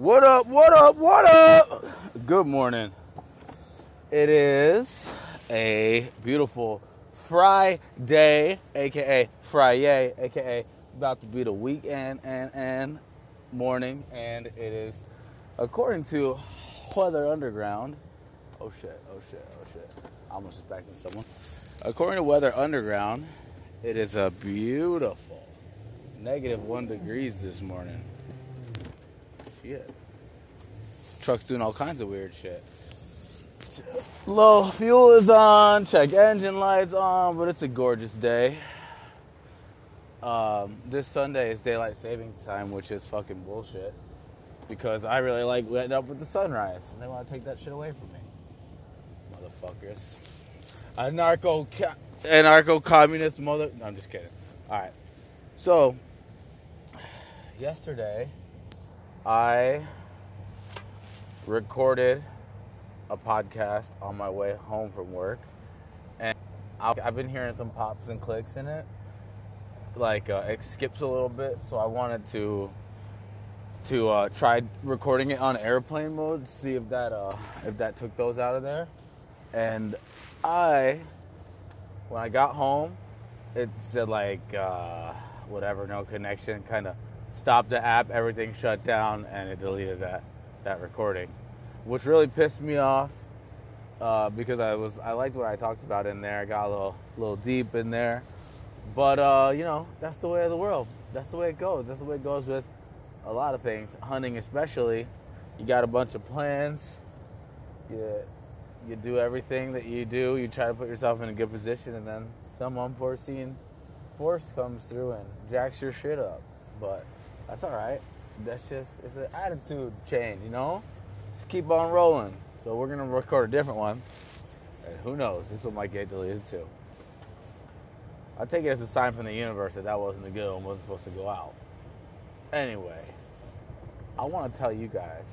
What up, what up, what up? Good morning. It is a beautiful Friday, aka Friday, aka about to be the weekend and and morning, and it is according to Weather Underground. Oh shit, oh shit, oh shit. I almost just backed into someone. According to Weather Underground, it is a beautiful negative one degrees this morning. Shit. Truck's doing all kinds of weird shit. Low fuel is on, check engine lights on, but it's a gorgeous day. Um, this Sunday is daylight savings time, which is fucking bullshit. Because I really like getting up with the sunrise, and they want to take that shit away from me, motherfuckers. Anarcho, anarcho communist mother. No, I'm just kidding. All right. So yesterday, I recorded a podcast on my way home from work, and I've been hearing some pops and clicks in it. Like uh, it skips a little bit, so I wanted to to uh, try recording it on airplane mode, see if that uh, if that took those out of there. And I, when I got home, it said like uh, whatever, no connection, kind of stopped the app, everything shut down, and it deleted that that recording which really pissed me off uh, because I was I liked what I talked about in there. I got a little little deep in there, but uh, you know that's the way of the world. That's the way it goes. That's the way it goes with a lot of things, hunting especially. You got a bunch of plans. You you do everything that you do. You try to put yourself in a good position, and then some unforeseen force comes through and jacks your shit up. But that's all right. That's just it's an attitude change, you know Just keep on rolling. So we're gonna record a different one. And who knows? This one might get deleted too. I take it as a sign from the universe that that wasn't a good one, wasn't supposed to go out. Anyway, I want to tell you guys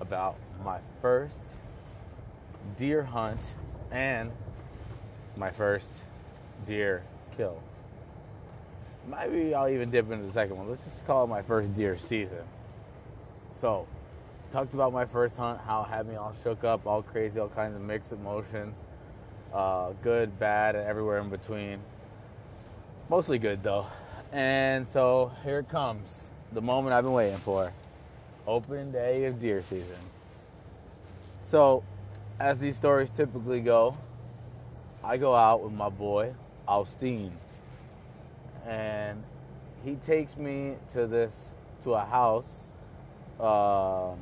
about my first deer hunt and my first deer kill. Maybe I'll even dip into the second one. Let's just call it my first deer season. So, talked about my first hunt, how it had me all shook up, all crazy, all kinds of mixed emotions, uh, good, bad, and everywhere in between. Mostly good though. And so here it comes, the moment I've been waiting for. Opening day of deer season. So, as these stories typically go, I go out with my boy, Austin. And he takes me to this, to a house um,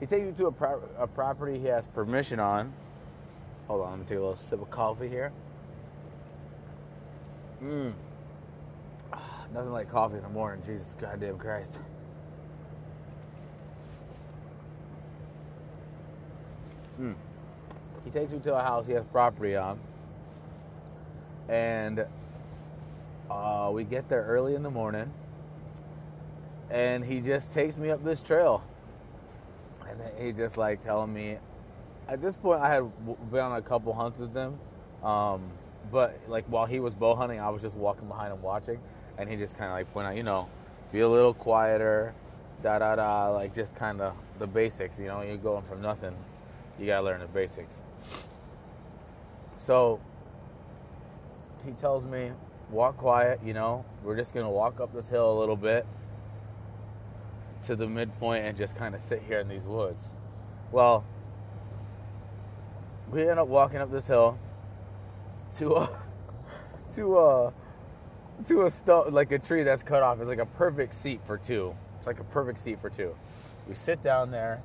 he takes me to a, pro- a property he has permission on. Hold on, let me take a little sip of coffee here. Mmm. nothing like coffee in the morning. Jesus goddamn Christ. Mm. He takes me to a house he has property on. And uh, we get there early in the morning. And he just takes me up this trail and he just like telling me. At this point, I had been on a couple hunts with him, um, but like while he was bow hunting, I was just walking behind him watching, and he just kind of like point out, you know, be a little quieter, da da da, like just kind of the basics. You know, you're going from nothing, you gotta learn the basics. So he tells me, walk quiet. You know, we're just gonna walk up this hill a little bit to the midpoint and just kind of sit here in these woods. Well, we end up walking up this hill to a to a to a stone like a tree that's cut off. It's like a perfect seat for two. It's like a perfect seat for two. We sit down there.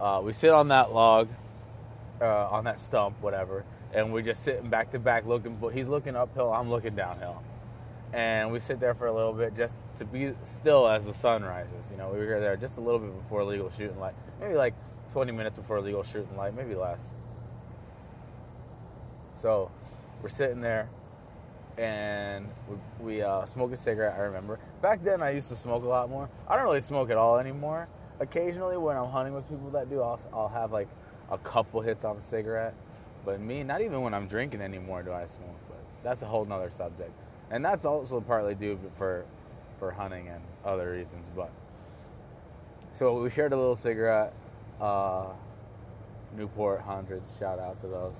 Uh, we sit on that log, uh, on that stump, whatever, and we're just sitting back to back, looking. but He's looking uphill. I'm looking downhill and we sit there for a little bit just to be still as the sun rises. You know, we were there just a little bit before legal shooting light, maybe like 20 minutes before legal shooting light, maybe less. So we're sitting there and we, we uh, smoke a cigarette. I remember back then I used to smoke a lot more. I don't really smoke at all anymore. Occasionally, when I'm hunting with people that do, I'll, I'll have like a couple hits off a cigarette. But me, not even when I'm drinking anymore do I smoke. But that's a whole nother subject and that's also partly due for for hunting and other reasons. But so we shared a little cigarette. Uh, Newport hundreds. Shout out to those.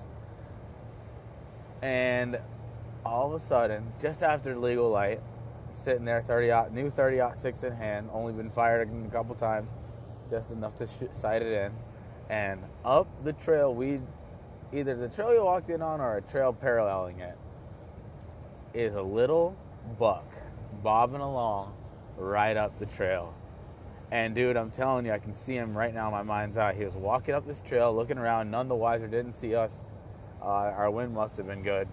And all of a sudden, just after legal light, sitting there, 30 new 30 six in hand, only been fired a couple times, just enough to shoot, sight it in, and up the trail we, either the trail you walked in on or a trail paralleling it, is a little buck bobbing along right up the trail. And dude, I'm telling you, I can see him right now in my mind's eye. He was walking up this trail, looking around, none the wiser, didn't see us. Uh, our wind must have been good.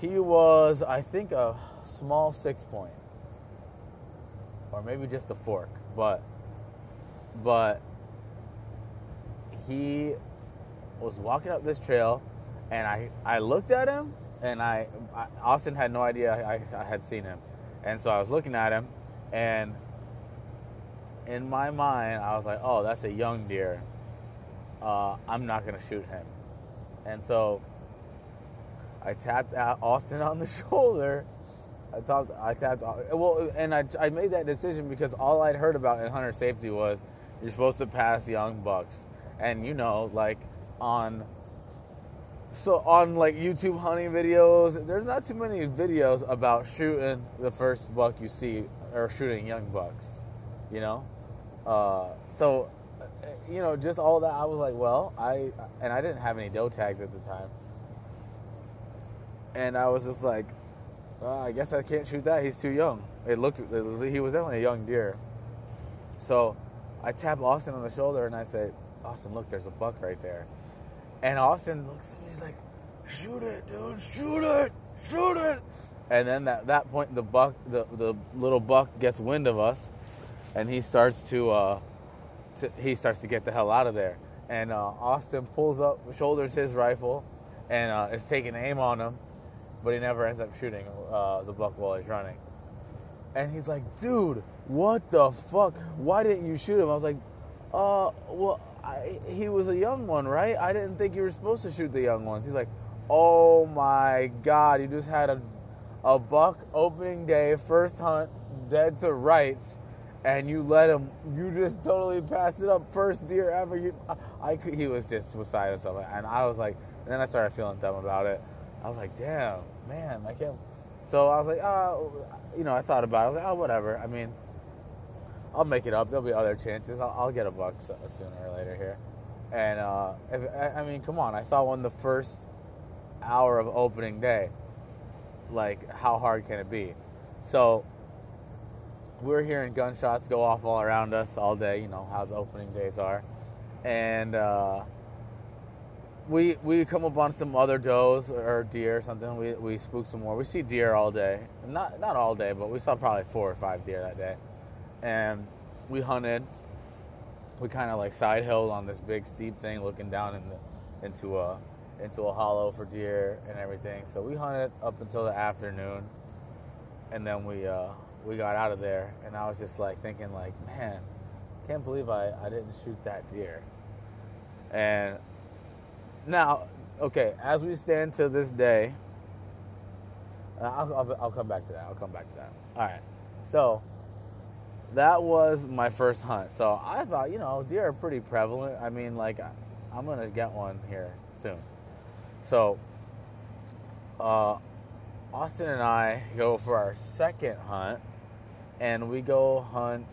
He was, I think, a small six point, or maybe just a fork, but but he was walking up this trail, and I I looked at him, and I, I Austin had no idea I, I had seen him, and so I was looking at him, and in my mind I was like, oh, that's a young deer. Uh, I'm not gonna shoot him, and so I tapped Austin on the shoulder. I tapped, I tapped, well, and I, I made that decision because all I'd heard about in hunter safety was you're supposed to pass young bucks, and you know, like on, so on like YouTube hunting videos, there's not too many videos about shooting the first buck you see or shooting young bucks, you know, uh, so, you know, just all that. I was like, well, I and I didn't have any doe tags at the time and I was just like, I guess I can't shoot that. He's too young. It looked, it was, he was definitely a young deer. So I tap Austin on the shoulder and I say, Austin, look, there's a buck right there. And Austin looks, at me, he's like, shoot it, dude, shoot it, shoot it. And then at that point, the buck, the, the little buck gets wind of us, and he starts to, uh, to he starts to get the hell out of there. And uh, Austin pulls up, shoulders his rifle, and uh, is taking aim on him but he never ends up shooting uh, the buck while he's running. And he's like, dude, what the fuck? Why didn't you shoot him? I was like, uh, well, I, he was a young one, right? I didn't think you were supposed to shoot the young ones. He's like, oh my god, you just had a, a buck opening day, first hunt, dead to rights, and you let him, you just totally passed it up, first deer ever. You, I, I he was just beside himself, and I was like, and then I started feeling dumb about it. I was like, damn, man, I can't. So I was like, oh, you know, I thought about it. I was like, oh, whatever. I mean, I'll make it up. There'll be other chances. I'll, I'll get a buck sooner or later here. And uh, if, I mean, come on. I saw one the first hour of opening day. Like, how hard can it be? So we're hearing gunshots go off all around us all day. You know how opening days are, and. Uh, we we come up on some other does or deer or something. We we spook some more. We see deer all day. Not not all day, but we saw probably four or five deer that day. And we hunted. We kind of like side hilled on this big steep thing, looking down in the, into a into a hollow for deer and everything. So we hunted up until the afternoon, and then we uh, we got out of there. And I was just like thinking, like, man, can't believe I I didn't shoot that deer. And now, okay, as we stand to this day, I'll, I'll, I'll, come back to that. I'll come back to that. All right. So, that was my first hunt. So, I thought, you know, deer are pretty prevalent. I mean, like, I'm going to get one here soon. So, uh, Austin and I go for our second hunt, and we go hunt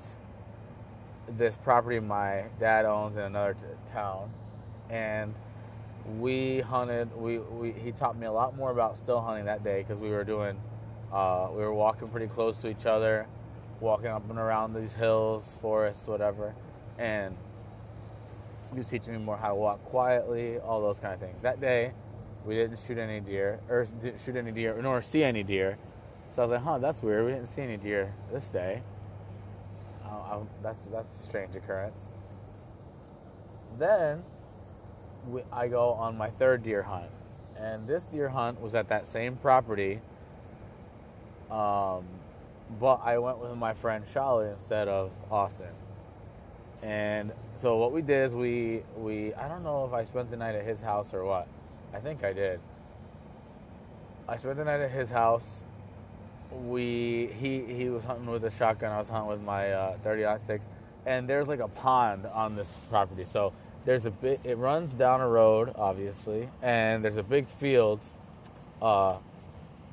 this property my dad owns in another t- town. And we hunted. We, we he taught me a lot more about still hunting that day because we were doing. Uh, we were walking pretty close to each other, walking up and around these hills, forests, whatever, and he was teaching me more how to walk quietly, all those kind of things. That day, we didn't shoot any deer, or didn't shoot any deer, nor see any deer. So I was like, "Huh, that's weird. We didn't see any deer this day. Uh, that's that's a strange occurrence." Then we, I go on my third deer hunt, and this deer hunt was at that same property. Um, but I went with my friend Charlie instead of Austin. And so what we did is we we I don't know if I spent the night at his house or what. I think I did. I spent the night at his house. We he he was hunting with a shotgun. I was hunting with my uh, 30 six. and there's like a pond on this property. So there's a bit. It runs down a road, obviously, and there's a big field uh,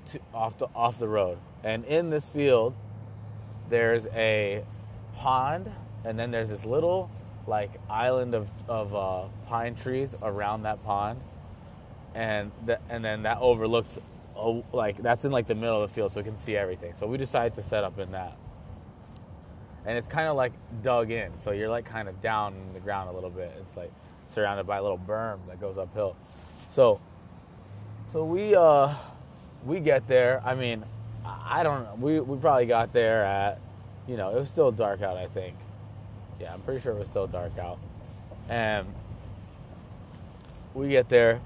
to, off the off the road. And in this field, there's a pond, and then there's this little like island of of uh, pine trees around that pond, and th- and then that overlooks. Oh, like that's in like the middle of the field, so we can see everything. So we decided to set up in that and it's kind of like dug in. So you're like kind of down in the ground a little bit. It's like surrounded by a little berm that goes uphill. So, so we uh, we get there. I mean, I don't know. We we probably got there at, you know, it was still dark out. I think. Yeah, I'm pretty sure it was still dark out, and we get there.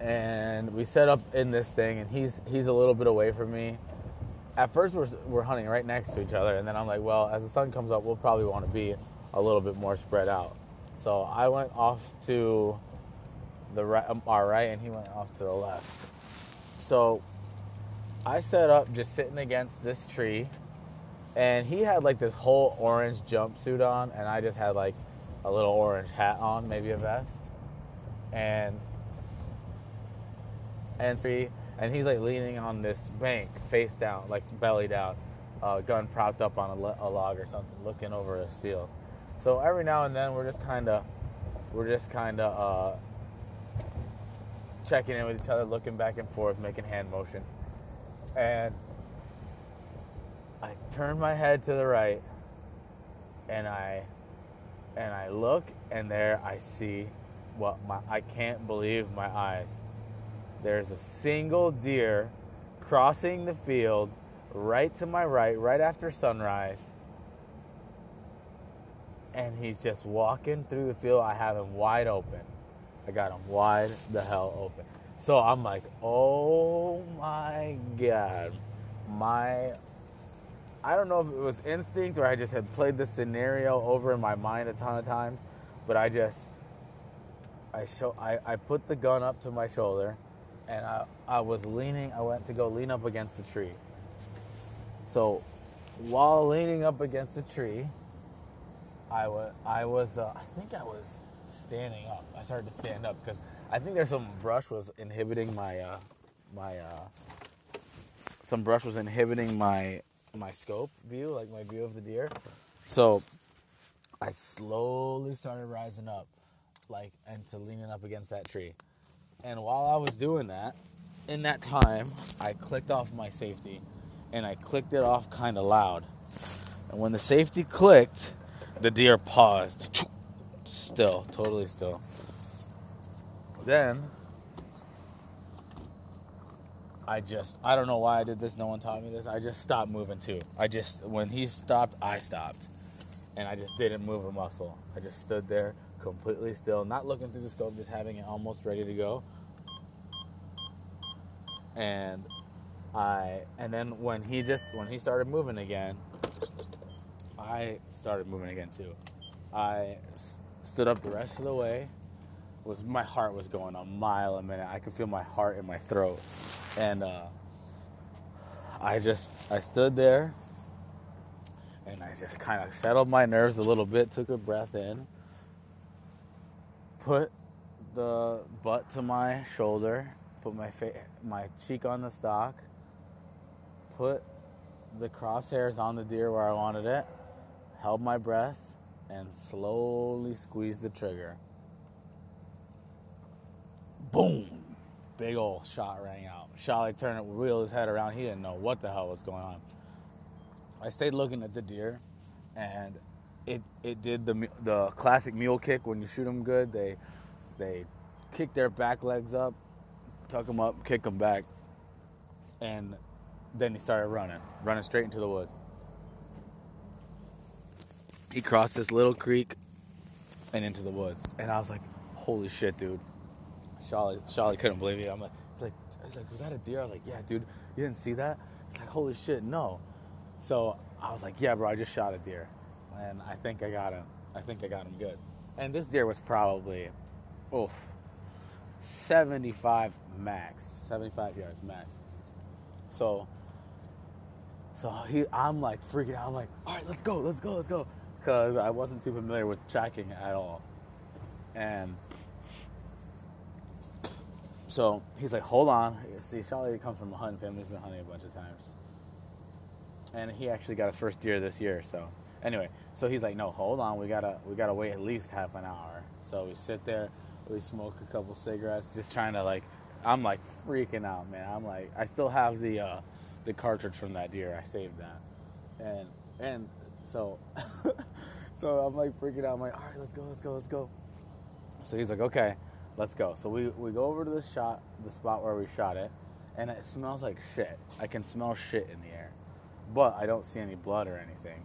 And we set up in this thing, and he's he's a little bit away from me at first we're, we're hunting right next to each other and then i'm like well as the sun comes up we'll probably want to be a little bit more spread out so i went off to the right um, our right and he went off to the left so i set up just sitting against this tree and he had like this whole orange jumpsuit on and i just had like a little orange hat on maybe a vest and and three and he's like leaning on this bank, face down, like belly down, uh, gun propped up on a, a, log or something, looking over this field. So every now and then we're just kind of, we're just kind of uh, checking in with each other, looking back and forth, making hand motions, and I turn my head to the right, and I, and I look, and there I see what my I can't believe my eyes there's a single deer crossing the field right to my right, right after sunrise. And he's just walking through the field. I have him wide open. I got him wide the hell open. So I'm like, oh my God. My, I don't know if it was instinct or I just had played the scenario over in my mind a ton of times, but I just, I show, I, I put the gun up to my shoulder and I, I was leaning, I went to go lean up against the tree. So while leaning up against the tree, I was, I was, uh, I think I was standing up. I started to stand up because I think there's some brush was inhibiting my, uh, my, uh, some brush was inhibiting my, my scope view, like my view of the deer. So I slowly started rising up, like, and to leaning up against that tree. And while I was doing that, in that time, I clicked off my safety and I clicked it off kind of loud. And when the safety clicked, the deer paused. Still, totally still. Then I just I don't know why I did this, no one taught me this. I just stopped moving too. I just when he stopped, I stopped. And I just didn't move a muscle. I just stood there completely still, not looking through the scope, just having it almost ready to go. And I and then when he just when he started moving again, I started moving again too. I stood up the rest of the way. Was my heart was going a mile a minute. I could feel my heart in my throat, and uh, I just I stood there, and I just kind of settled my nerves a little bit. Took a breath in, put the butt to my shoulder, put my fa- my cheek on the stock, put the crosshairs on the deer where I wanted it, held my breath, and slowly squeeze the trigger. Boom! Big old shot rang out. Charlie turned it, wheeled his head around. He didn't know what the hell was going on. I stayed looking at the deer, and it it did the the classic mule kick when you shoot them good. They they kick their back legs up, tuck them up, kick them back, and then he started running, running straight into the woods. He crossed this little creek and into the woods, and I was like, "Holy shit, dude!" Charlie, Charlie couldn't believe it. I'm like, like, I was like, "Was that a deer?" I was like, "Yeah, dude. You didn't see that?" It's like, "Holy shit, no." So I was like, "Yeah, bro. I just shot a deer." and I think I got him. I think I got him good. And this deer was probably, oh, 75 max, 75 yards max. So So he, I'm like freaking out. I'm like, all right, let's go, let's go, let's go, because I wasn't too familiar with tracking at all. And so he's like, hold on. See, Charlie comes from a hunting family. He's been hunting a bunch of times, and he actually got his first deer this year. So anyway, so he's like, no, hold on. We gotta, we gotta wait at least half an hour. So we sit there, we smoke a couple cigarettes, just trying to like, I'm like freaking out, man. I'm like, I still have the. Uh, the cartridge from that deer. I saved that, and and so so I'm like freaking out. I'm like, all right, let's go, let's go, let's go. So he's like, okay, let's go. So we we go over to the shot, the spot where we shot it, and it smells like shit. I can smell shit in the air, but I don't see any blood or anything.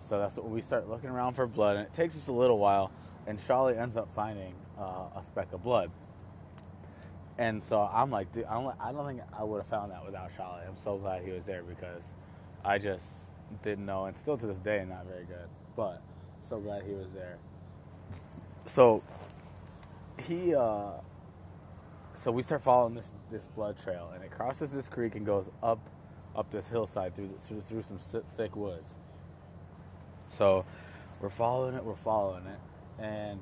So that's what we start looking around for blood, and it takes us a little while. And Charlie ends up finding uh, a speck of blood. And so I'm like, dude, I don't, I don't think I would have found that without Charlie. I'm so glad he was there because I just didn't know, and still to this day, not very good. But so glad he was there. So he, uh, so we start following this this blood trail, and it crosses this creek and goes up up this hillside through through, through some thick woods. So we're following it, we're following it, and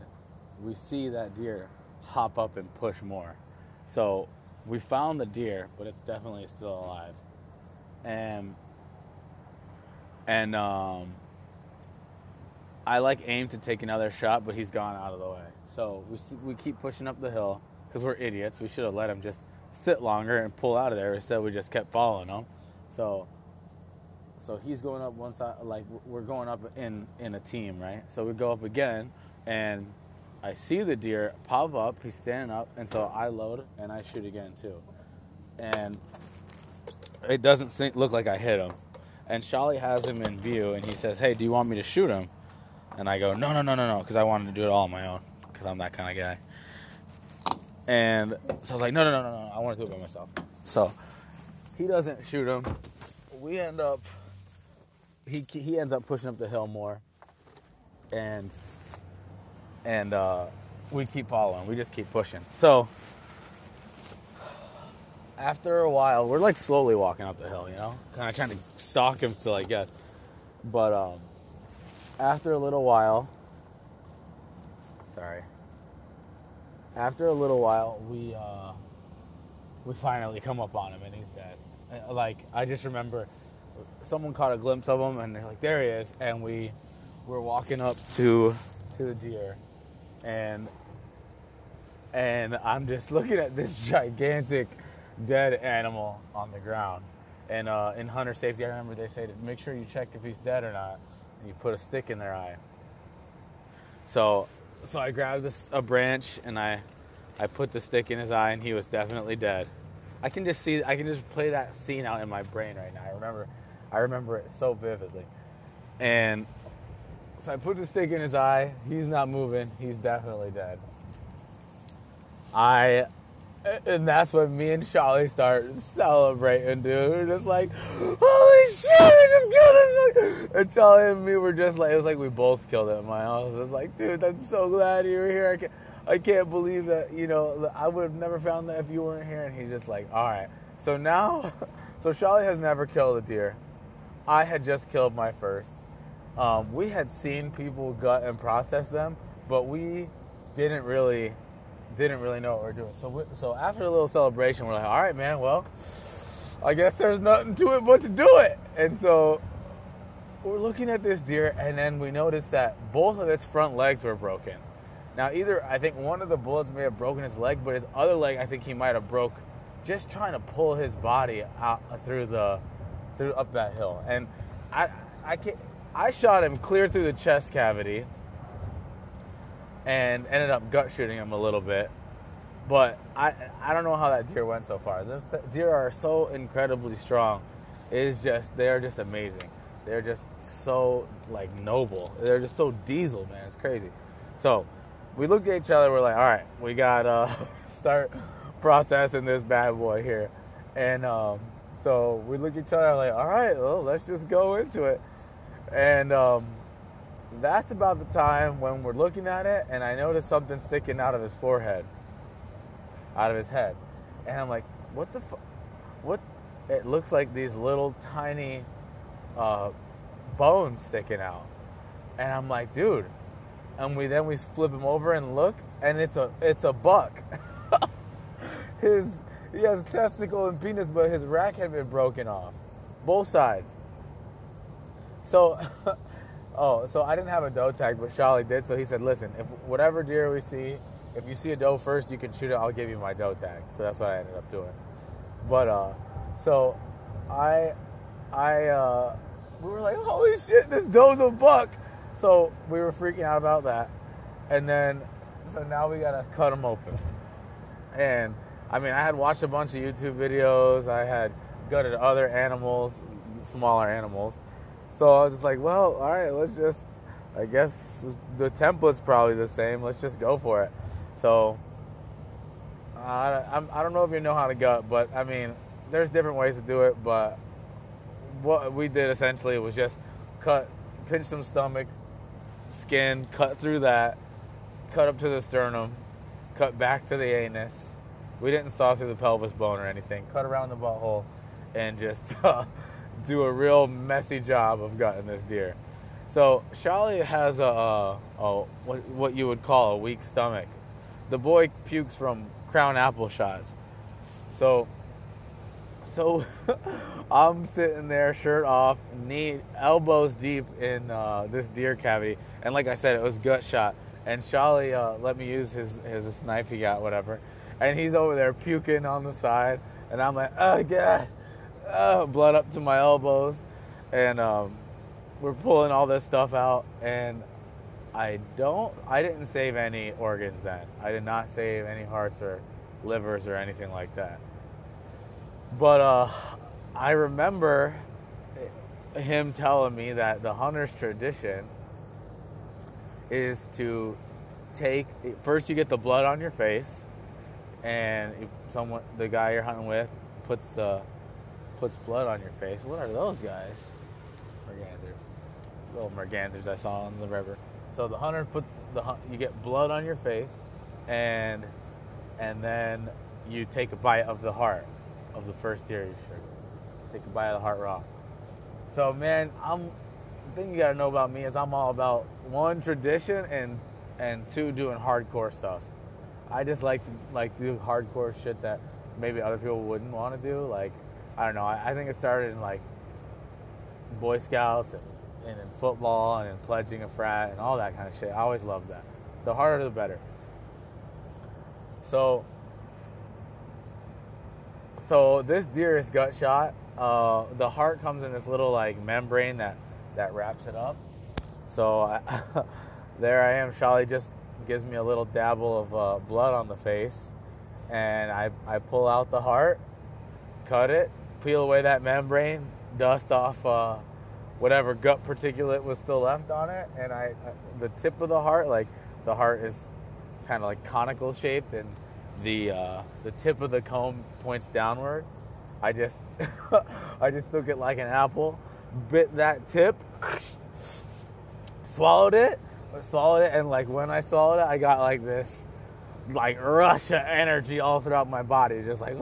we see that deer hop up and push more. So we found the deer, but it's definitely still alive. And and um, I like aim to take another shot, but he's gone out of the way. So we we keep pushing up the hill because we're idiots. We should have let him just sit longer and pull out of there. Instead, we just kept following him. So so he's going up one side, like we're going up in in a team, right? So we go up again, and I see the deer pop up. He's standing up, and so I load and I shoot again too. And it doesn't look like I hit him. And Charlie has him in view, and he says, "Hey, do you want me to shoot him?" And I go, "No, no, no, no, no," because I wanted to do it all on my own, because I'm that kind of guy. And so I was like, "No, no, no, no, no, I want to do it by myself." So he doesn't shoot him. We end up he he ends up pushing up the hill more, and and uh, we keep following. We just keep pushing. So after a while, we're like slowly walking up the hill, you know, kind of trying to stalk him still, I guess. But um, after a little while, sorry. After a little while, we uh, we finally come up on him, and he's dead. Uh, like I just remember, someone caught a glimpse of him, and they're like, "There he is," and we were walking up to to the deer, and and I'm just looking at this gigantic dead animal on the ground. And uh, in hunter safety, I remember they say to make sure you check if he's dead or not, and you put a stick in their eye. So, so I grabbed this, a branch and I, I put the stick in his eye, and he was definitely dead. I can just see, I can just play that scene out in my brain right now. I remember, I remember it so vividly. And so I put the stick in his eye. He's not moving. He's definitely dead. I, and that's when me and Charlie start celebrating, dude. We're just like, holy shit, we just killed this. And Charlie and me were just like, it was like we both killed it in my house. It's like, dude, I'm so glad you were here. I can't, I can't believe that, you know, I would have never found that if you weren't here. And he's just like, all right. So now, so Charlie has never killed a deer. I had just killed my first. Um, we had seen people gut and process them, but we didn't really didn't really know what we are doing. So we, so after a little celebration, we're like, all right, man. Well, I guess there's nothing to it but to do it. And so we're looking at this deer, and then we noticed that both of its front legs were broken. Now, either I think one of the bullets may have broken his leg, but his other leg, I think he might have broke just trying to pull his body out through the through up that hill. And I I can't I shot him clear through the chest cavity and ended up gut shooting him a little bit. But I I don't know how that deer went so far. Those deer are so incredibly strong. It is just they are just amazing. They're just so like noble. They're just so diesel, man. It's crazy. So we look at each other. We're like, all right, we got to uh, start processing this bad boy here. And um, so we look at each other like, all right, well, let's just go into it. And um, that's about the time when we're looking at it, and I notice something sticking out of his forehead, out of his head. And I'm like, what the fuck? What? It looks like these little tiny uh, bone sticking out, and I'm like, dude. And we then we flip him over and look, and it's a it's a buck. his he has testicle and penis, but his rack had been broken off, both sides. So, oh, so I didn't have a doe tag, but Charlie did. So he said, "Listen, if whatever deer we see, if you see a doe first, you can shoot it. I'll give you my doe tag." So that's what I ended up doing. But uh, so I, I, uh, we were like, "Holy shit, this doe's a buck!" So we were freaking out about that, and then so now we gotta cut him open, and I mean, I had watched a bunch of YouTube videos. I had gutted other animals, smaller animals. So I was just like, well, all right, let's just, I guess the template's probably the same. Let's just go for it. So uh, I'm, I don't know if you know how to gut, but I mean, there's different ways to do it. But what we did essentially was just cut, pinch some stomach, skin, cut through that, cut up to the sternum, cut back to the anus we didn't saw through the pelvis bone or anything. Cut around the butthole and just uh, do a real messy job of gutting this deer. So Charlie has a, a, a what, what you would call a weak stomach. The boy pukes from crown apple shots. So so I'm sitting there, shirt off, knee, elbows deep in uh, this deer cavity, and like I said, it was gut shot. And Charlie uh, let me use his his knife he got, whatever and he's over there puking on the side, and I'm like, oh god, oh, blood up to my elbows, and um, we're pulling all this stuff out, and I don't, I didn't save any organs then. I did not save any hearts or livers or anything like that. But uh, I remember him telling me that the hunter's tradition is to take first you get the blood on your face and someone, the guy you're hunting with, puts the puts blood on your face. What are those guys? Mergansers, little mergansers I saw in the river. So the hunter puts the you get blood on your face, and and then you take a bite of the heart of the first deer you shoot. Take a bite of the heart raw. So man, I'm the thing you gotta know about me is I'm all about one tradition and and two doing hardcore stuff. I just like to like do hardcore shit that maybe other people wouldn't want to do. Like I don't know. I, I think it started in like Boy Scouts and, and in football and in pledging a frat and all that kind of shit. I always loved that. The harder the better. So so this deer is gut shot. Uh, the heart comes in this little like membrane that that wraps it up. So I, there I am, Charlie, just gives me a little dabble of uh, blood on the face, and I, I pull out the heart, cut it, peel away that membrane, dust off uh, whatever gut particulate was still left on it, and I, the tip of the heart, like the heart is kind of like conical shaped, and the uh, the tip of the comb points downward. I just I just took it like an apple, bit that tip, swallowed it swallowed it, and like when I swallowed it, I got like this like rush of energy all throughout my body, just like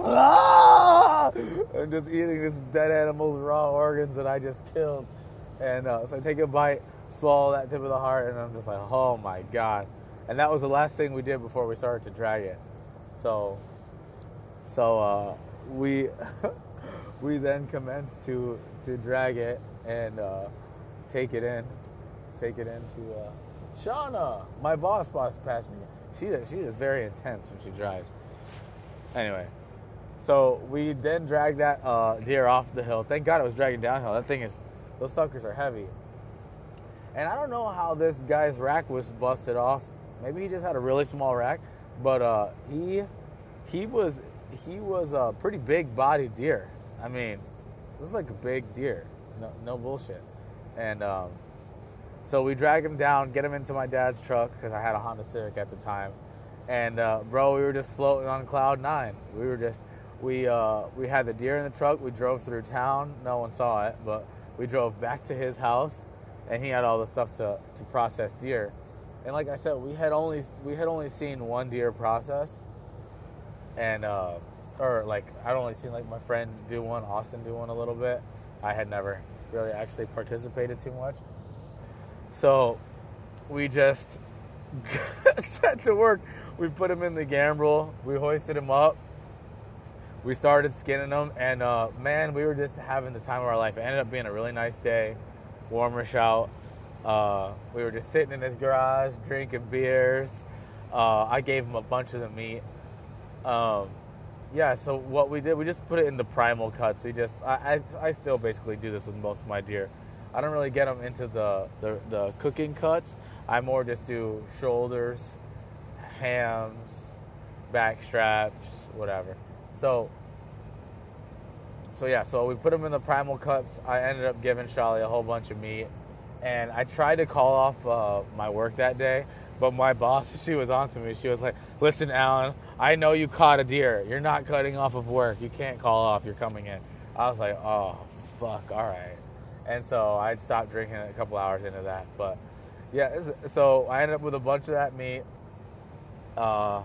and just eating this dead animal's raw organs that I just killed. And uh, so I take a bite, swallow that tip of the heart, and I'm just like, oh my god. And that was the last thing we did before we started to drag it. So, so uh, we we then commenced to to drag it and uh, take it in, take it into. Uh, Shauna, my boss, boss passed me. She she is very intense when she drives. Anyway, so we then dragged that uh, deer off the hill. Thank God it was dragging downhill. That thing is, those suckers are heavy. And I don't know how this guy's rack was busted off. Maybe he just had a really small rack, but uh, he he was he was a pretty big bodied deer. I mean, this is like a big deer. No no bullshit. And um, so we drag him down, get him into my dad's truck because I had a Honda Civic at the time, and uh, bro, we were just floating on cloud nine. We were just we uh, we had the deer in the truck. We drove through town. No one saw it, but we drove back to his house, and he had all the stuff to, to process deer. And like I said, we had only we had only seen one deer processed, and uh, or like I'd only seen like my friend do one, Austin do one a little bit. I had never really actually participated too much. So we just set to work. We put him in the gambrel. We hoisted him up. We started skinning them, and uh, man, we were just having the time of our life. It ended up being a really nice day, warmish out. Uh, we were just sitting in his garage drinking beers. Uh, I gave him a bunch of the meat. Um, yeah, so what we did, we just put it in the primal cuts. We just, I, I, I, still basically do this with most of my deer. I don't really get them into the, the, the cooking cuts. I more just do shoulders, hams, back straps, whatever. So, so yeah, so we put them in the primal cuts. I ended up giving Charlie a whole bunch of meat, and I tried to call off uh, my work that day, but my boss, she was on to me. She was like, "Listen, Alan, I know you caught a deer. You're not cutting off of work. You can't call off. You're coming in." I was like, "Oh, fuck. All right." And so I stopped drinking a couple hours into that. But yeah, so I ended up with a bunch of that meat. Uh,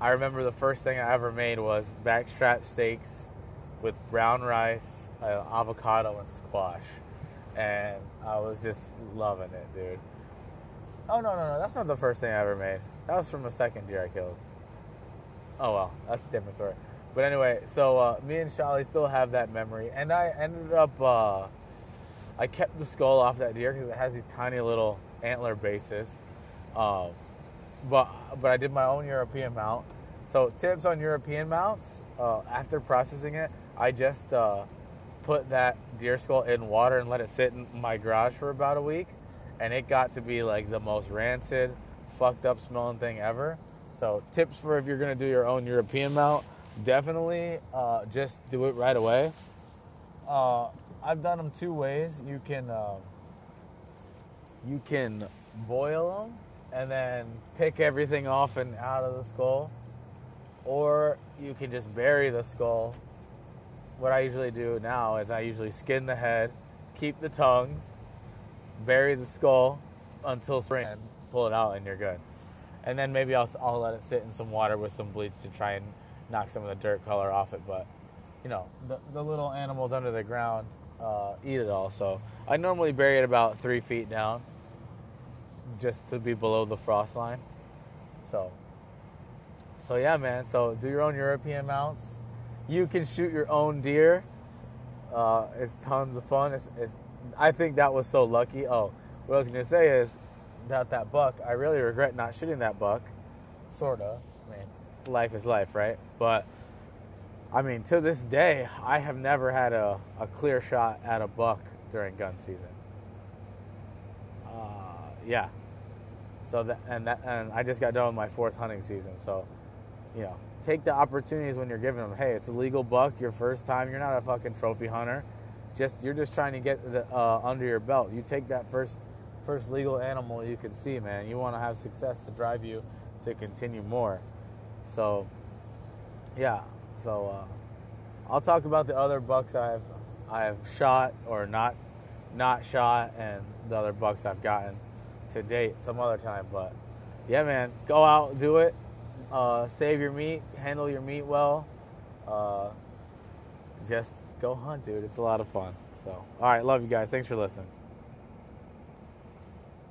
I remember the first thing I ever made was backstrap steaks with brown rice, uh, avocado, and squash, and I was just loving it, dude. Oh no, no, no, that's not the first thing I ever made. That was from a second deer I killed. Oh well, that's a different story. But anyway, so uh, me and Shelly still have that memory, and I ended up. Uh, I kept the skull off that deer because it has these tiny little antler bases. Um, but but I did my own European mount. So tips on European mounts. Uh, after processing it, I just uh, put that deer skull in water and let it sit in my garage for about a week, and it got to be like the most rancid, fucked up smelling thing ever. So tips for if you're gonna do your own European mount, definitely uh, just do it right away. Uh, I've done them two ways. You can um, you can boil them and then pick everything off and out of the skull, or you can just bury the skull. What I usually do now is I usually skin the head, keep the tongues, bury the skull until spring, and pull it out, and you're good. And then maybe I'll, I'll let it sit in some water with some bleach to try and knock some of the dirt color off it. But you know, the, the little animals under the ground uh, eat it all. So I normally bury it about three feet down, just to be below the frost line. So, so yeah, man. So do your own European mounts. You can shoot your own deer. Uh, it's tons of fun. It's, it's, I think that was so lucky. Oh, what I was gonna say is about that buck. I really regret not shooting that buck. Sorta. I mean, life is life, right? But I mean, to this day, I have never had a, a clear shot at a buck during gun season. Yeah. So that and that and I just got done with my fourth hunting season. So, you know, take the opportunities when you're giving them. Hey, it's a legal buck. Your first time. You're not a fucking trophy hunter. Just you're just trying to get the, uh, under your belt. You take that first first legal animal you can see, man. You want to have success to drive you to continue more. So, yeah, so uh, I'll talk about the other bucks I've I've shot or not not shot, and the other bucks I've gotten to date some other time. But yeah, man, go out, do it. Uh, save your meat, handle your meat well. Uh, just go hunt, dude. It's a lot of fun. So, all right, love you guys. Thanks for listening.